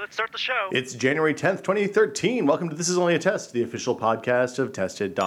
let's start the show. It's January 10th, 2013. Welcome to This Is Only a Test, the official podcast of Tested.com.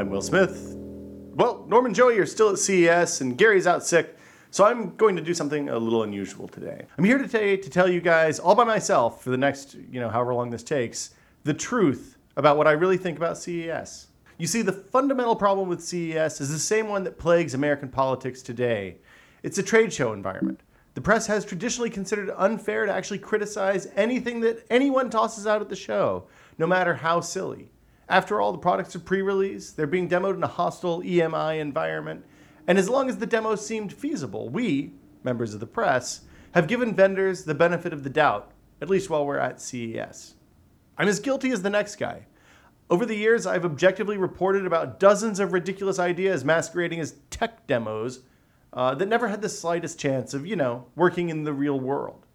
I'm Will Smith. Well, Norm and Joey are still at CES, and Gary's out sick, so I'm going to do something a little unusual today. I'm here today to tell you guys, all by myself, for the next, you know, however long this takes, the truth about what I really think about CES. You see, the fundamental problem with CES is the same one that plagues American politics today. It's a trade show environment. The press has traditionally considered it unfair to actually criticize anything that anyone tosses out at the show, no matter how silly. After all, the products are pre release, they're being demoed in a hostile EMI environment, and as long as the demo seemed feasible, we, members of the press, have given vendors the benefit of the doubt, at least while we're at CES. I'm as guilty as the next guy. Over the years, I've objectively reported about dozens of ridiculous ideas masquerading as tech demos uh, that never had the slightest chance of, you know, working in the real world.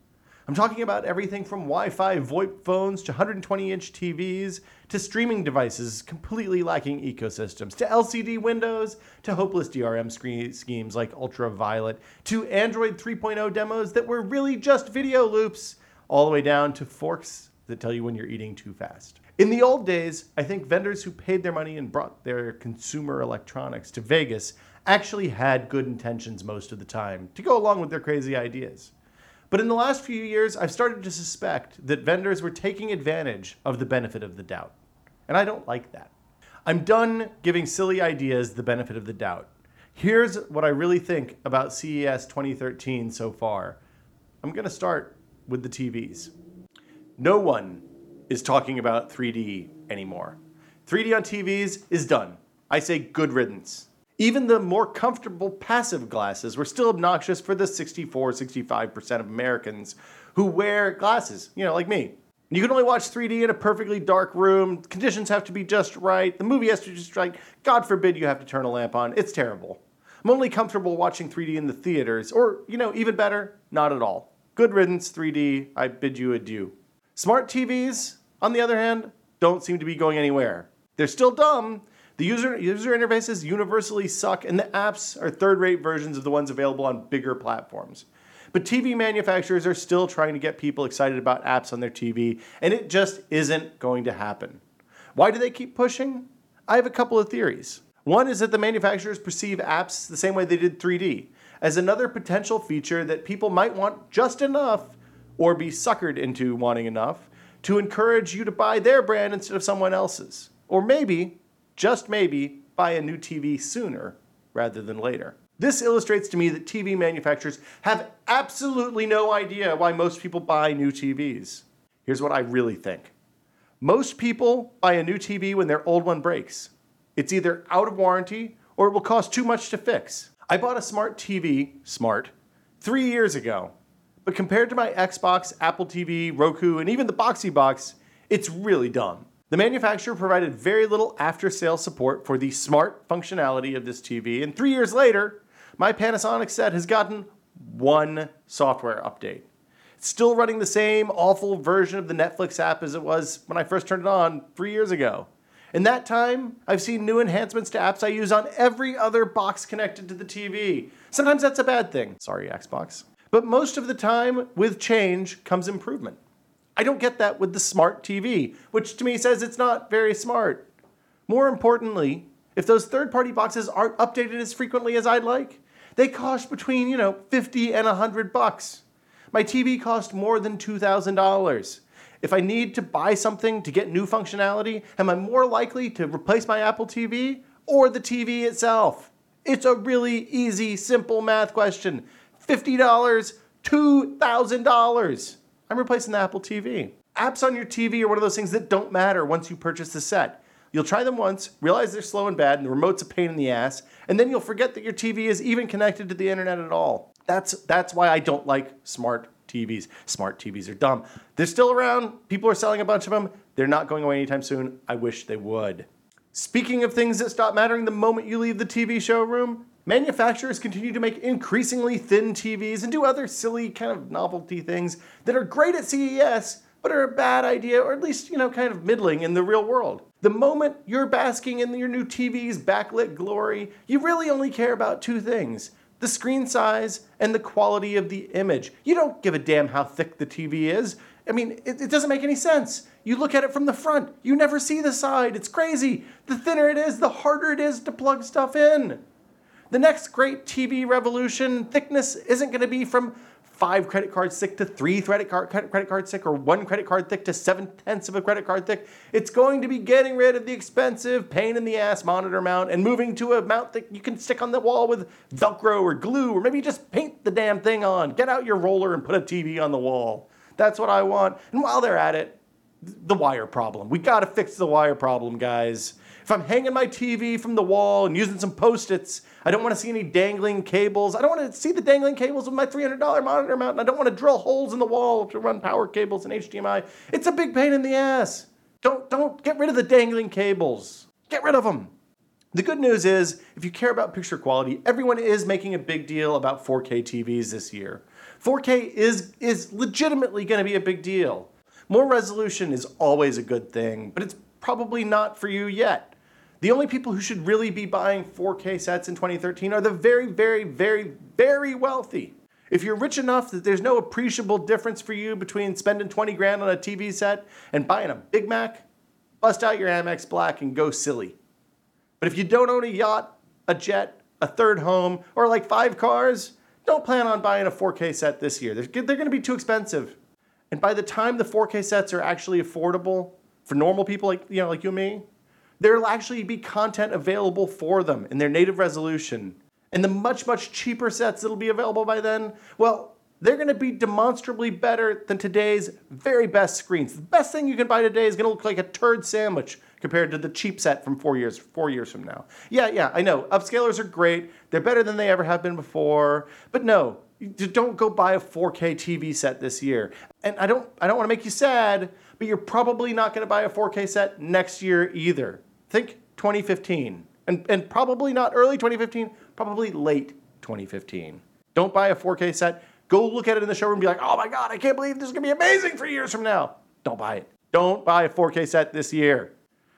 I'm talking about everything from Wi Fi VoIP phones to 120 inch TVs to streaming devices completely lacking ecosystems to LCD windows to hopeless DRM screen schemes like Ultraviolet to Android 3.0 demos that were really just video loops, all the way down to forks that tell you when you're eating too fast. In the old days, I think vendors who paid their money and brought their consumer electronics to Vegas actually had good intentions most of the time to go along with their crazy ideas. But in the last few years, I've started to suspect that vendors were taking advantage of the benefit of the doubt. And I don't like that. I'm done giving silly ideas the benefit of the doubt. Here's what I really think about CES 2013 so far. I'm going to start with the TVs. No one is talking about 3D anymore. 3D on TVs is done. I say good riddance. Even the more comfortable passive glasses were still obnoxious for the 64, 65% of Americans who wear glasses, you know, like me. You can only watch 3D in a perfectly dark room. Conditions have to be just right. The movie has to be just right. God forbid you have to turn a lamp on. It's terrible. I'm only comfortable watching 3D in the theaters, or, you know, even better, not at all. Good riddance, 3D. I bid you adieu. Smart TVs, on the other hand, don't seem to be going anywhere. They're still dumb, the user, user interfaces universally suck, and the apps are third rate versions of the ones available on bigger platforms. But TV manufacturers are still trying to get people excited about apps on their TV, and it just isn't going to happen. Why do they keep pushing? I have a couple of theories. One is that the manufacturers perceive apps the same way they did 3D, as another potential feature that people might want just enough or be suckered into wanting enough to encourage you to buy their brand instead of someone else's. Or maybe just maybe, buy a new TV sooner rather than later. This illustrates to me that TV manufacturers have absolutely no idea why most people buy new TVs. Here's what I really think most people buy a new TV when their old one breaks. It's either out of warranty or it will cost too much to fix. I bought a smart TV, smart, three years ago. But compared to my Xbox, Apple TV, Roku, and even the Boxee box, it's really dumb. The manufacturer provided very little after sales support for the smart functionality of this TV, and three years later, my Panasonic set has gotten one software update. It's still running the same awful version of the Netflix app as it was when I first turned it on three years ago. In that time, I've seen new enhancements to apps I use on every other box connected to the TV. Sometimes that's a bad thing. Sorry, Xbox. But most of the time, with change comes improvement. I don't get that with the smart TV, which to me says it's not very smart. More importantly, if those third party boxes aren't updated as frequently as I'd like, they cost between, you know, 50 and 100 bucks. My TV cost more than $2,000. If I need to buy something to get new functionality, am I more likely to replace my Apple TV or the TV itself? It's a really easy, simple math question. $50, $2,000. I'm replacing the Apple TV. Apps on your TV are one of those things that don't matter once you purchase the set. You'll try them once, realize they're slow and bad, and the remote's a pain in the ass, and then you'll forget that your TV is even connected to the internet at all. That's, that's why I don't like smart TVs. Smart TVs are dumb. They're still around. People are selling a bunch of them. They're not going away anytime soon. I wish they would. Speaking of things that stop mattering the moment you leave the TV showroom, manufacturers continue to make increasingly thin TVs and do other silly kind of novelty things that are great at CES, but are a bad idea, or at least, you know, kind of middling in the real world. The moment you're basking in your new TV's backlit glory, you really only care about two things the screen size and the quality of the image. You don't give a damn how thick the TV is. I mean, it, it, doesn't make any sense. You look at it from the front, you never see the side. It's crazy. The thinner it is, the harder it is to plug stuff in. The next great TV revolution, thickness isn't going to be from five credit cards thick to three credit card credit cards thick or one credit card thick to seven tenths of a credit card thick. It's going to be getting rid of the expensive pain in the ass monitor mount and moving to a mount that you can stick on the wall with Velcro or glue or maybe just paint the damn thing on. Get out your roller and put a TV on the wall. That's what I want. And while they're at it, the wire problem. We got to fix the wire problem, guys. If I'm hanging my TV from the wall and using some post-its, I don't want to see any dangling cables. I don't want to see the dangling cables with my $300 monitor mount, and I don't want to drill holes in the wall to run power cables and HDMI. It's a big pain in the ass. Don't don't get rid of the dangling cables. Get rid of them. The good news is, if you care about picture quality, everyone is making a big deal about 4K TVs this year. 4K is, is legitimately going to be a big deal. More resolution is always a good thing, but it's probably not for you yet. The only people who should really be buying 4K sets in 2013 are the very, very, very, very wealthy. If you're rich enough that there's no appreciable difference for you between spending 20 grand on a TV set and buying a Big Mac, bust out your Amex Black and go silly. But if you don't own a yacht, a jet, a third home, or like five cars, don't plan on buying a 4K set this year. They're, they're going to be too expensive. And by the time the 4K sets are actually affordable for normal people like you know like you and me, there'll actually be content available for them in their native resolution. And the much much cheaper sets that'll be available by then, well, they're to be demonstrably better than today's very best screens. The best thing you can buy today is to look like a turd sandwich compared to the cheap set from four years four years from now. Yeah, yeah, I know. Upscalers are great. They're better than they ever have been before. But no, don't go buy a 4K TV set this year. And I don't I don't want to make you sad, but you're probably not going to buy a 4K set next year either. Think 2015. And and probably not early 2015, probably late 2015. Don't buy a 4K set. Go look at it in the showroom and be like, "Oh my god, I can't believe this is going to be amazing for years from now." Don't buy it. Don't buy a 4K set this year.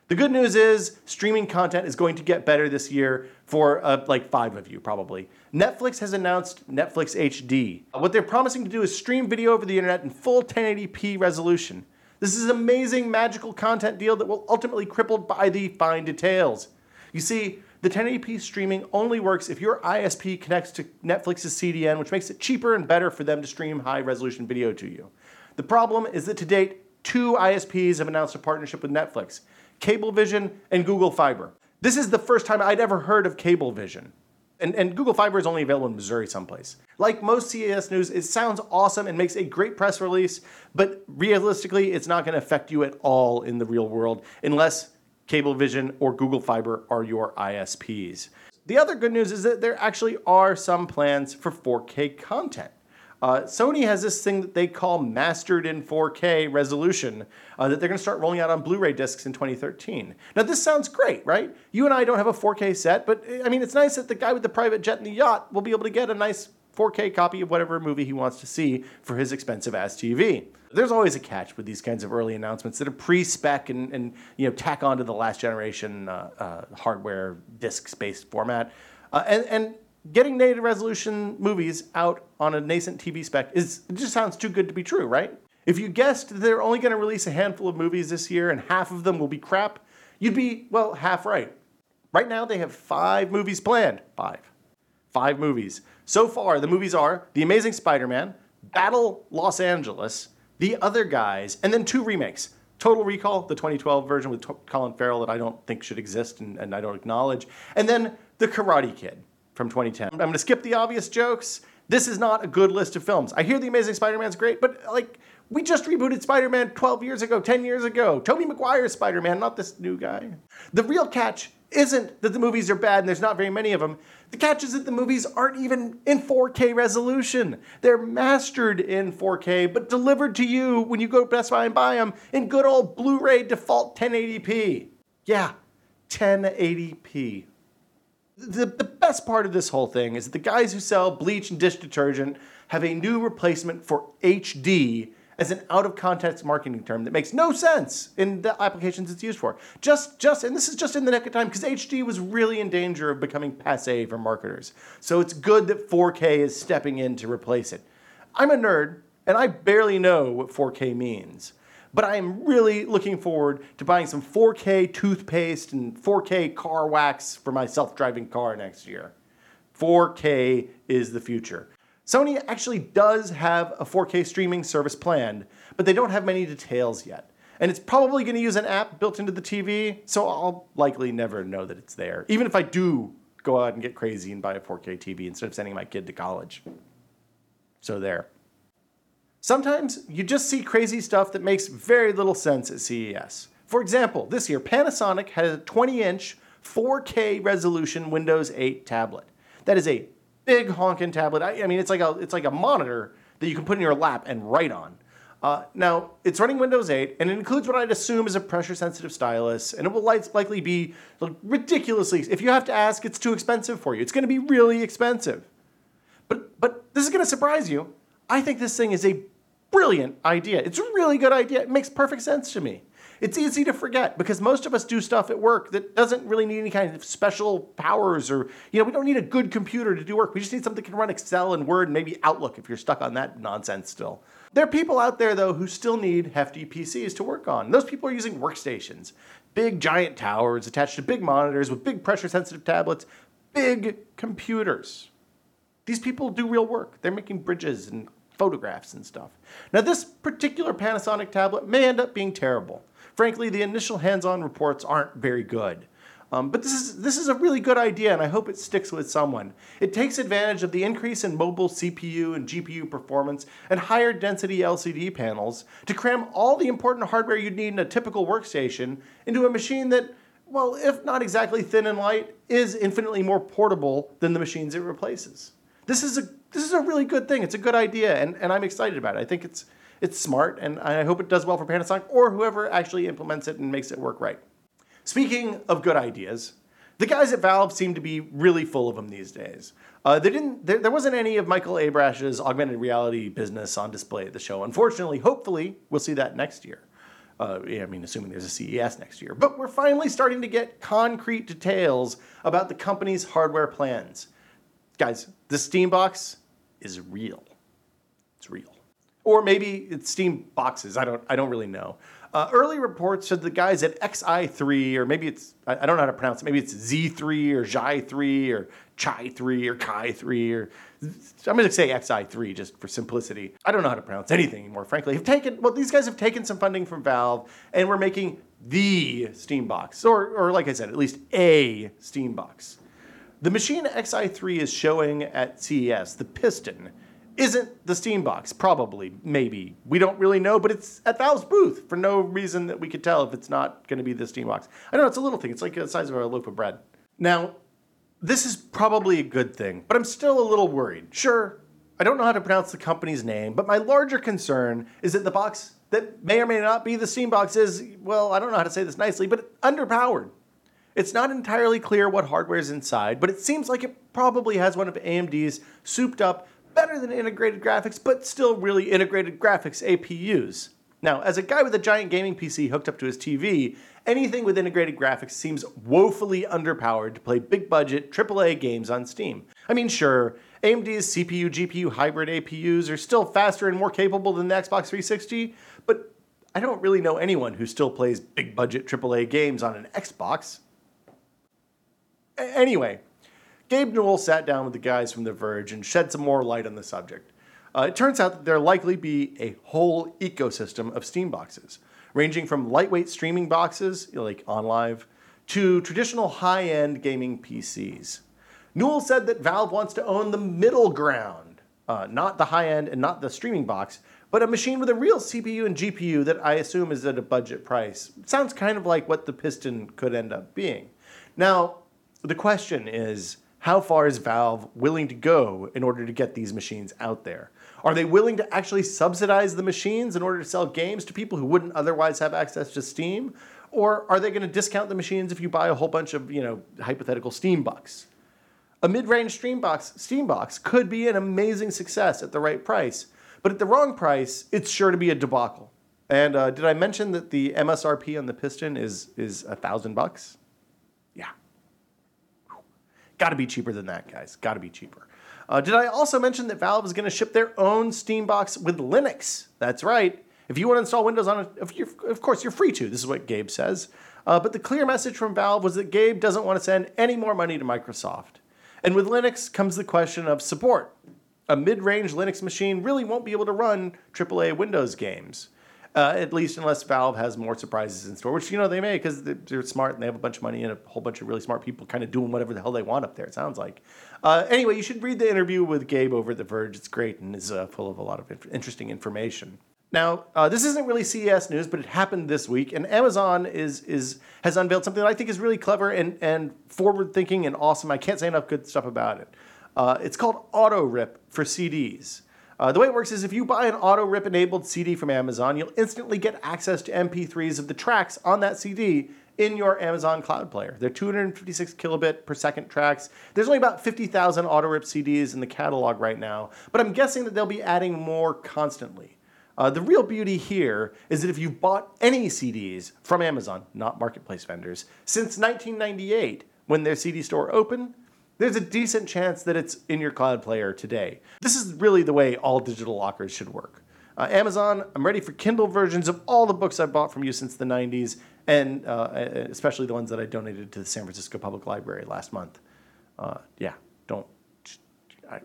The good news is streaming content is going to get better this year for uh, like five of you, probably. Netflix has announced Netflix HD. What they're promising to do is stream video over the internet in full 1080p resolution. This is an amazing, magical content deal that will ultimately crippled by the fine details. You see, the 1080p streaming only works if your ISP connects to Netflix's CDN, which makes it cheaper and better for them to stream high resolution video to you. The problem is that to date, two ISPs have announced a partnership with Netflix. Cablevision, and Google Fiber. This is the first time I'd ever heard of Cablevision. And, and Google Fiber is only available in Missouri someplace. Like most CES news, it sounds awesome and makes a great press release, but realistically, it's not going to affect you at all in the real world unless Cablevision or Google Fiber are your ISPs. The other good news is that there actually are some plans for 4K content. Uh, Sony has this thing that they call mastered in 4K resolution uh, that they're going to start rolling out on Blu ray discs in 2013. Now, this sounds great, right? You and I don't have a 4K set, but I mean, it's nice that the guy with the private jet and the yacht will be able to get a nice 4K copy of whatever movie he wants to see for his expensive ass TV. There's always a catch with these kinds of early announcements that are pre-spec and, and you know tack onto the last generation uh, uh hardware disc-based format. Uh, and, and getting native resolution movies out on a nascent TV spec is it just sounds too good to be true, right? If you guessed that they're only going to release a handful of movies this year and half of them will be crap, you'd be, well, half right. Right now they have five movies planned. Five. Five movies. So far, the movies are The Amazing Spider Man, Battle Los Angeles, The Other Guys, and then two remakes. Total Recall, the 2012 version with Colin Farrell that I don't think should exist and, and I don't acknowledge, and then The Karate Kid from 2010. I'm going to skip the obvious jokes. This is not a good list of films. I hear The Amazing Spider-Man's great, but like We just rebooted Spider Man 12 years ago, 10 years ago. Tobey Maguire's Spider Man, not this new guy. The real catch isn't that the movies are bad and there's not very many of them. The catch is that the movies aren't even in 4K resolution. They're mastered in 4K, but delivered to you when you go to Best Buy and buy them in good old Blu ray default 1080p. Yeah, 1080p. The, the best part of this whole thing is that the guys who sell bleach and dish detergent have a new replacement for HD as an out of context marketing term that makes no sense in the applications it's used for. Just, just, and this is just in the nick of time because HD was really in danger of becoming passe for marketers. So it's good that 4K is stepping in to replace it. I'm a nerd and I barely know what 4K means. But I am really looking forward to buying some 4K toothpaste and 4K car wax for my self driving car next year. 4K is the future. Sony actually does have a 4K streaming service planned, but they don't have many details yet. And it's probably going to use an app built into the TV, so I'll likely never know that it's there, even if I do go out and get crazy and buy a 4K TV instead of sending my kid to college. So there. Sometimes you just see crazy stuff that makes very little sense at CES. For example, this year Panasonic had a 20 inch 4K resolution Windows 8 tablet. That is a big honking tablet. I, I, mean, it's like a it's like a monitor that you can put in your lap and write on. Uh, now, it's running Windows 8, and it includes what I'd assume is a pressure-sensitive stylus, and it will likely be ridiculously. If you have to ask, it's too expensive for you. It's going to be really expensive. But but this is going to surprise you. I think this thing is a brilliant idea. It's a really good idea. It makes perfect sense to me. It's easy to forget because most of us do stuff at work that doesn't really need any kind of special powers or, you know, we don't need a good computer to do work. We just need something that can run Excel and Word and maybe Outlook if you're stuck on that nonsense still. There are people out there, though, who still need hefty PCs to work on. Those people are using workstations, big giant towers attached to big monitors with big pressure sensitive tablets, big computers. These people do real work. They're making bridges and photographs and stuff. Now, this particular Panasonic tablet may end up being terrible. Frankly, the initial hands-on reports aren't very good. Um, but this is, this is a really good idea, and I hope it sticks with someone. It takes advantage of the increase in mobile CPU and GPU performance and higher density LCD panels to cram all the important hardware you'd need in a typical workstation into a machine that, well, if not exactly thin and light, is infinitely more portable than the machines it replaces. This is a, this is a really good thing. It's a good idea, and, and I'm excited about it. I think it's, it's smart, and I hope it does well for Panasonic or whoever actually implements it and makes it work right. Speaking of good ideas, the guys at Valve seem to be really full of them these days. Uh, they didn't. There, there, wasn't any of Michael Abrash's augmented reality business on display at the show. Unfortunately, hopefully, we'll see that next year. Uh, yeah, I mean, assuming there's a CES next year. But we're finally starting to get concrete details about the company's hardware plans. Guys, the Steambox is real. It's real or maybe it's Steam boxes. I don't I don't really know. Uh, early reports said the guys at Xi3, or maybe it's I, I, don't know how to pronounce it. Maybe it's Z3 or Xi3 or Chai3 or Kai3 or I'm going to say Xi3 just for simplicity. I don't know how to pronounce anything anymore, frankly. Have taken well, these guys have taken some funding from Valve and we're making the Steam box, or or like I said, at least a Steam box. The machine Xi3 is showing at CES, the Piston isn't the Steambox. Probably, maybe. We don't really know, but it's at Valve's booth for no reason that we could tell if it's not going to be the Steambox. I know, it's a little thing. It's like the size of a loaf of bread. Now, this is probably a good thing, but I'm still a little worried. Sure, I don't know how to pronounce the company's name, but my larger concern is that the box that may or may not be the Steambox is, well, I don't know how to say this nicely, but underpowered. It's not entirely clear what hardware is inside, but it seems like it probably has one of AMD's souped up better than integrated graphics, but still really integrated graphics APUs. Now, as a guy with a giant gaming PC hooked up to his TV, anything with integrated graphics seems woefully underpowered to play big budget AAA games on Steam. I mean, sure, AMD's CPU GPU hybrid APUs are still faster and more capable than the Xbox 360, but I don't really know anyone who still plays big budget AAA games on an Xbox. Anyway, Gabe Newell sat down with the guys from The Verge and shed some more light on the subject. Uh, it turns out that there likely be a whole ecosystem of Steam boxes, ranging from lightweight streaming boxes, like OnLive, to traditional high end gaming PCs. Newell said that Valve wants to own the middle ground, uh, not the high end and not the streaming box, but a machine with a real CPU and GPU that I assume is at a budget price. sounds kind of like what the Piston could end up being. Now, the question is how far is Valve willing to go in order to get these machines out there? Are they willing to actually subsidize the machines in order to sell games to people who wouldn't otherwise have access to Steam? Or are they going to discount the machines if you buy a whole bunch of, you know, hypothetical Steam bucks? A mid-range Steam box, Steam box could be an amazing success at the right price, but at the wrong price, it's sure to be a debacle. And uh, did I mention that the MSRP on the Piston is is a thousand bucks? Got to be cheaper than that, guys. Got to be cheaper. Uh, did I also mention that Valve is going to ship their own Steam box with Linux? That's right. If you want to install Windows on it, of course you're free to. This is what Gabe says. Uh, but the clear message from Valve was that Gabe doesn't want to send any more money to Microsoft. And with Linux comes the question of support. A mid range Linux machine really won't be able to run AAA Windows games. Uh, at least unless Valve has more surprises in store, which you know they may because they're smart and they have a bunch of money and a whole bunch of really smart people kind of doing whatever the hell they want up there. It sounds like. Uh, anyway, you should read the interview with Gabe over at The Verge. It's great and is uh, full of a lot of interesting information. Now, uh, this isn't really CES news, but it happened this week, and Amazon is is has unveiled something that I think is really clever and and forward thinking and awesome. I can't say enough good stuff about it. Uh, it's called Auto Rip for CDs. Uh, the way it works is if you buy an auto rip enabled CD from Amazon, you'll instantly get access to MP3s of the tracks on that CD in your Amazon Cloud Player. They're 256 kilobit per second tracks. There's only about 50,000 auto rip CDs in the catalog right now, but I'm guessing that they'll be adding more constantly. Uh, the real beauty here is that if you've bought any CDs from Amazon, not marketplace vendors, since 1998, when their CD store opened, there's a decent chance that it's in your cloud player today. This is really the way all digital lockers should work. Uh, Amazon, I'm ready for Kindle versions of all the books I've bought from you since the 90s, and uh, especially the ones that I donated to the San Francisco Public Library last month. Uh, yeah, don't. I,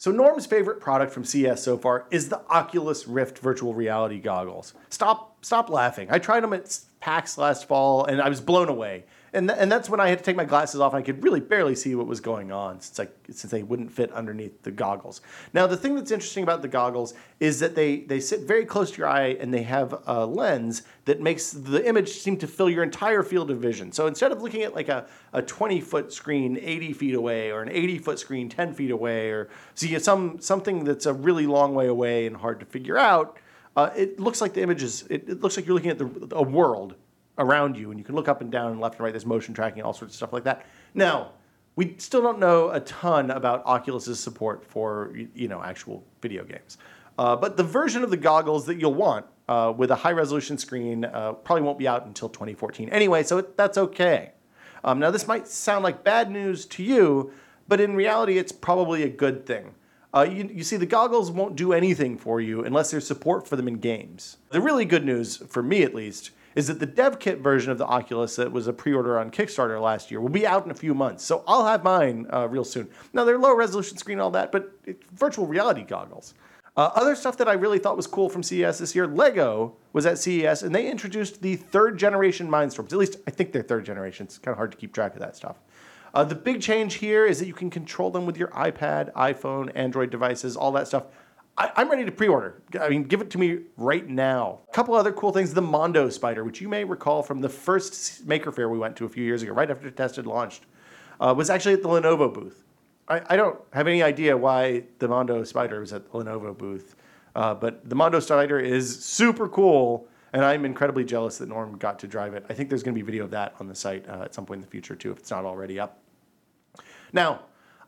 so Norm's favorite product from CS so far is the Oculus Rift virtual reality goggles. Stop stop laughing. I tried them at PAX last fall and I was blown away and th- and that's when I had to take my glasses off and I could really barely see what was going on since I, since they wouldn't fit underneath the goggles. Now the thing that's interesting about the goggles is that they they sit very close to your eye and they have a lens that makes the image seem to fill your entire field of vision. So instead of looking at like a, a 20 foot screen 80 feet away or an 80 foot screen 10 feet away or see some something that's a really long way away and hard to figure out. Uh, it looks like the image is, it, it looks like you're looking at the, a world around you, and you can look up and down and left and right. There's motion tracking, all sorts of stuff like that. Now, we still don't know a ton about Oculus's support for you know actual video games, uh, but the version of the goggles that you'll want uh, with a high resolution screen uh, probably won't be out until 2014 anyway. So that's okay. Um, now this might sound like bad news to you, but in reality, it's probably a good thing. Uh, you, you, see, the goggles won't do anything for you unless there's support for them in games. The really good news, for me at least, is that the dev kit version of the Oculus that was a pre-order on Kickstarter last year will be out in a few months. So I'll have mine uh, real soon. Now they're low resolution screen all that, but virtual reality goggles. Uh, other stuff that I really thought was cool from CES this year, Lego was at CES and they introduced the third generation Mindstorms. At least I think they're third generation. It's kind of hard to keep track of that stuff. Uh, the big change here is that you can control them with your iPad, iPhone, Android devices, all that stuff. I, am ready to pre-order. I mean, give it to me right now. A couple other cool things: the Mondo Spider, which you may recall from the first Maker Faire we went to a few years ago, right after Tested launched, uh, was actually at the Lenovo booth. I, I, don't have any idea why the Mondo Spider was at the Lenovo booth, uh, but the Mondo Spider is super cool, and I'm incredibly jealous that Norm got to drive it. I think there's going to be video of that on the site uh, at some point in the future too, if it's not already up. Now,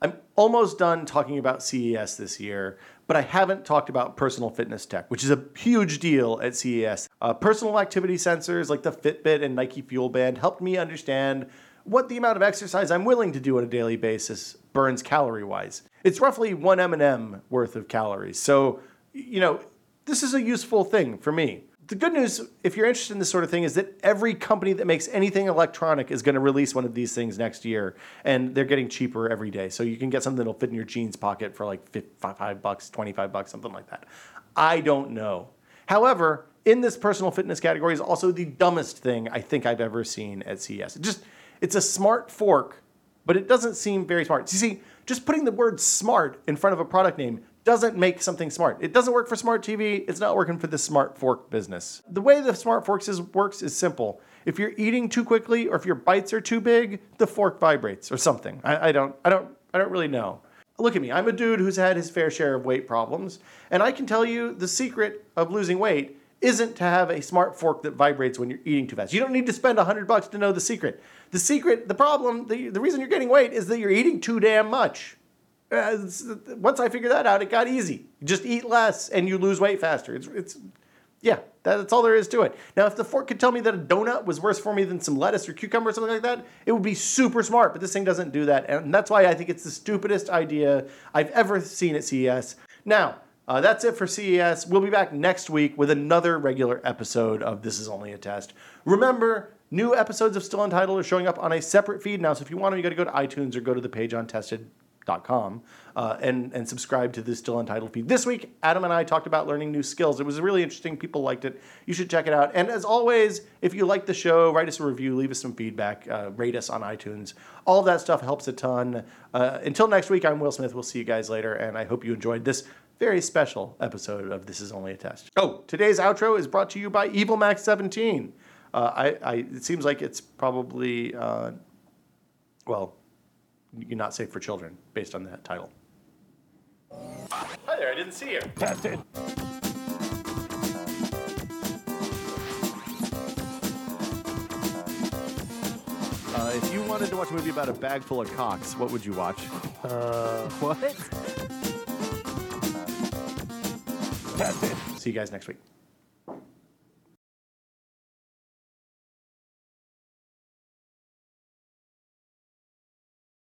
I'm almost done talking about CES this year, but I haven't talked about personal fitness tech, which is a huge deal at CES. Uh, personal activity sensors like the Fitbit and Nike Fuel Band helped me understand what the amount of exercise I'm willing to do on a daily basis burns calorie wise. It's roughly one M&M worth of calories. So, you know, this is a useful thing for me the good news, if you're interested in this sort of thing, is that every company that makes anything electronic is going to release one of these things next year, and they're getting cheaper every day. So you can get something that'll fit in your jeans pocket for like five bucks, twenty-five bucks, something like that. I don't know. However, in this personal fitness category is also the dumbest thing I think I've ever seen at CES. It just it's a smart fork, but it doesn't seem very smart. You see, just putting the word smart in front of a product name doesn't make something smart. It doesn't work for smart TV. It's not working for the smart fork business. The way the smart forks is, works is simple. If you're eating too quickly or if your bites are too big, the fork vibrates or something. I, I don't I don't I don't really know. Look at me. I'm a dude who's had his fair share of weight problems, and I can tell you the secret of losing weight isn't to have a smart fork that vibrates when you're eating too fast. You don't need to spend 100 bucks to know the secret. The secret, the problem, the, the reason you're getting weight is that you're eating too damn much. Uh, once I figured that out, it got easy. Just eat less and you lose weight faster. It's, it's yeah, that's all there is to it. Now, if the fork could tell me that a donut was worse for me than some lettuce or cucumber or something like that, it would be super smart. But this thing doesn't do that, and that's why I think it's the stupidest idea I've ever seen at CES. Now, uh, that's it for CES. We'll be back next week with another regular episode of This Is Only a Test. Remember, new episodes of Still Untitled are showing up on a separate feed now. So if you want them, you got to go to iTunes or go to the page on tested.com uh, and, and subscribe to the Still Untitled feed. This week, Adam and I talked about learning new skills. It was really interesting. People liked it. You should check it out. And as always, if you like the show, write us a review, leave us some feedback, uh, rate us on iTunes. All of that stuff helps a ton. Uh, until next week, I'm Will Smith. We'll see you guys later. And I hope you enjoyed this very special episode of This Is Only a Test. Oh, today's outro is brought to you by Evil Max 17. Uh, I, I, it seems like it's probably, uh, well, you're not safe for children based on that title. Hi there, I didn't see you. Tested. Uh, if you wanted to watch a movie about a bag full of cocks, what would you watch? Uh, what? Tested. See you guys next week.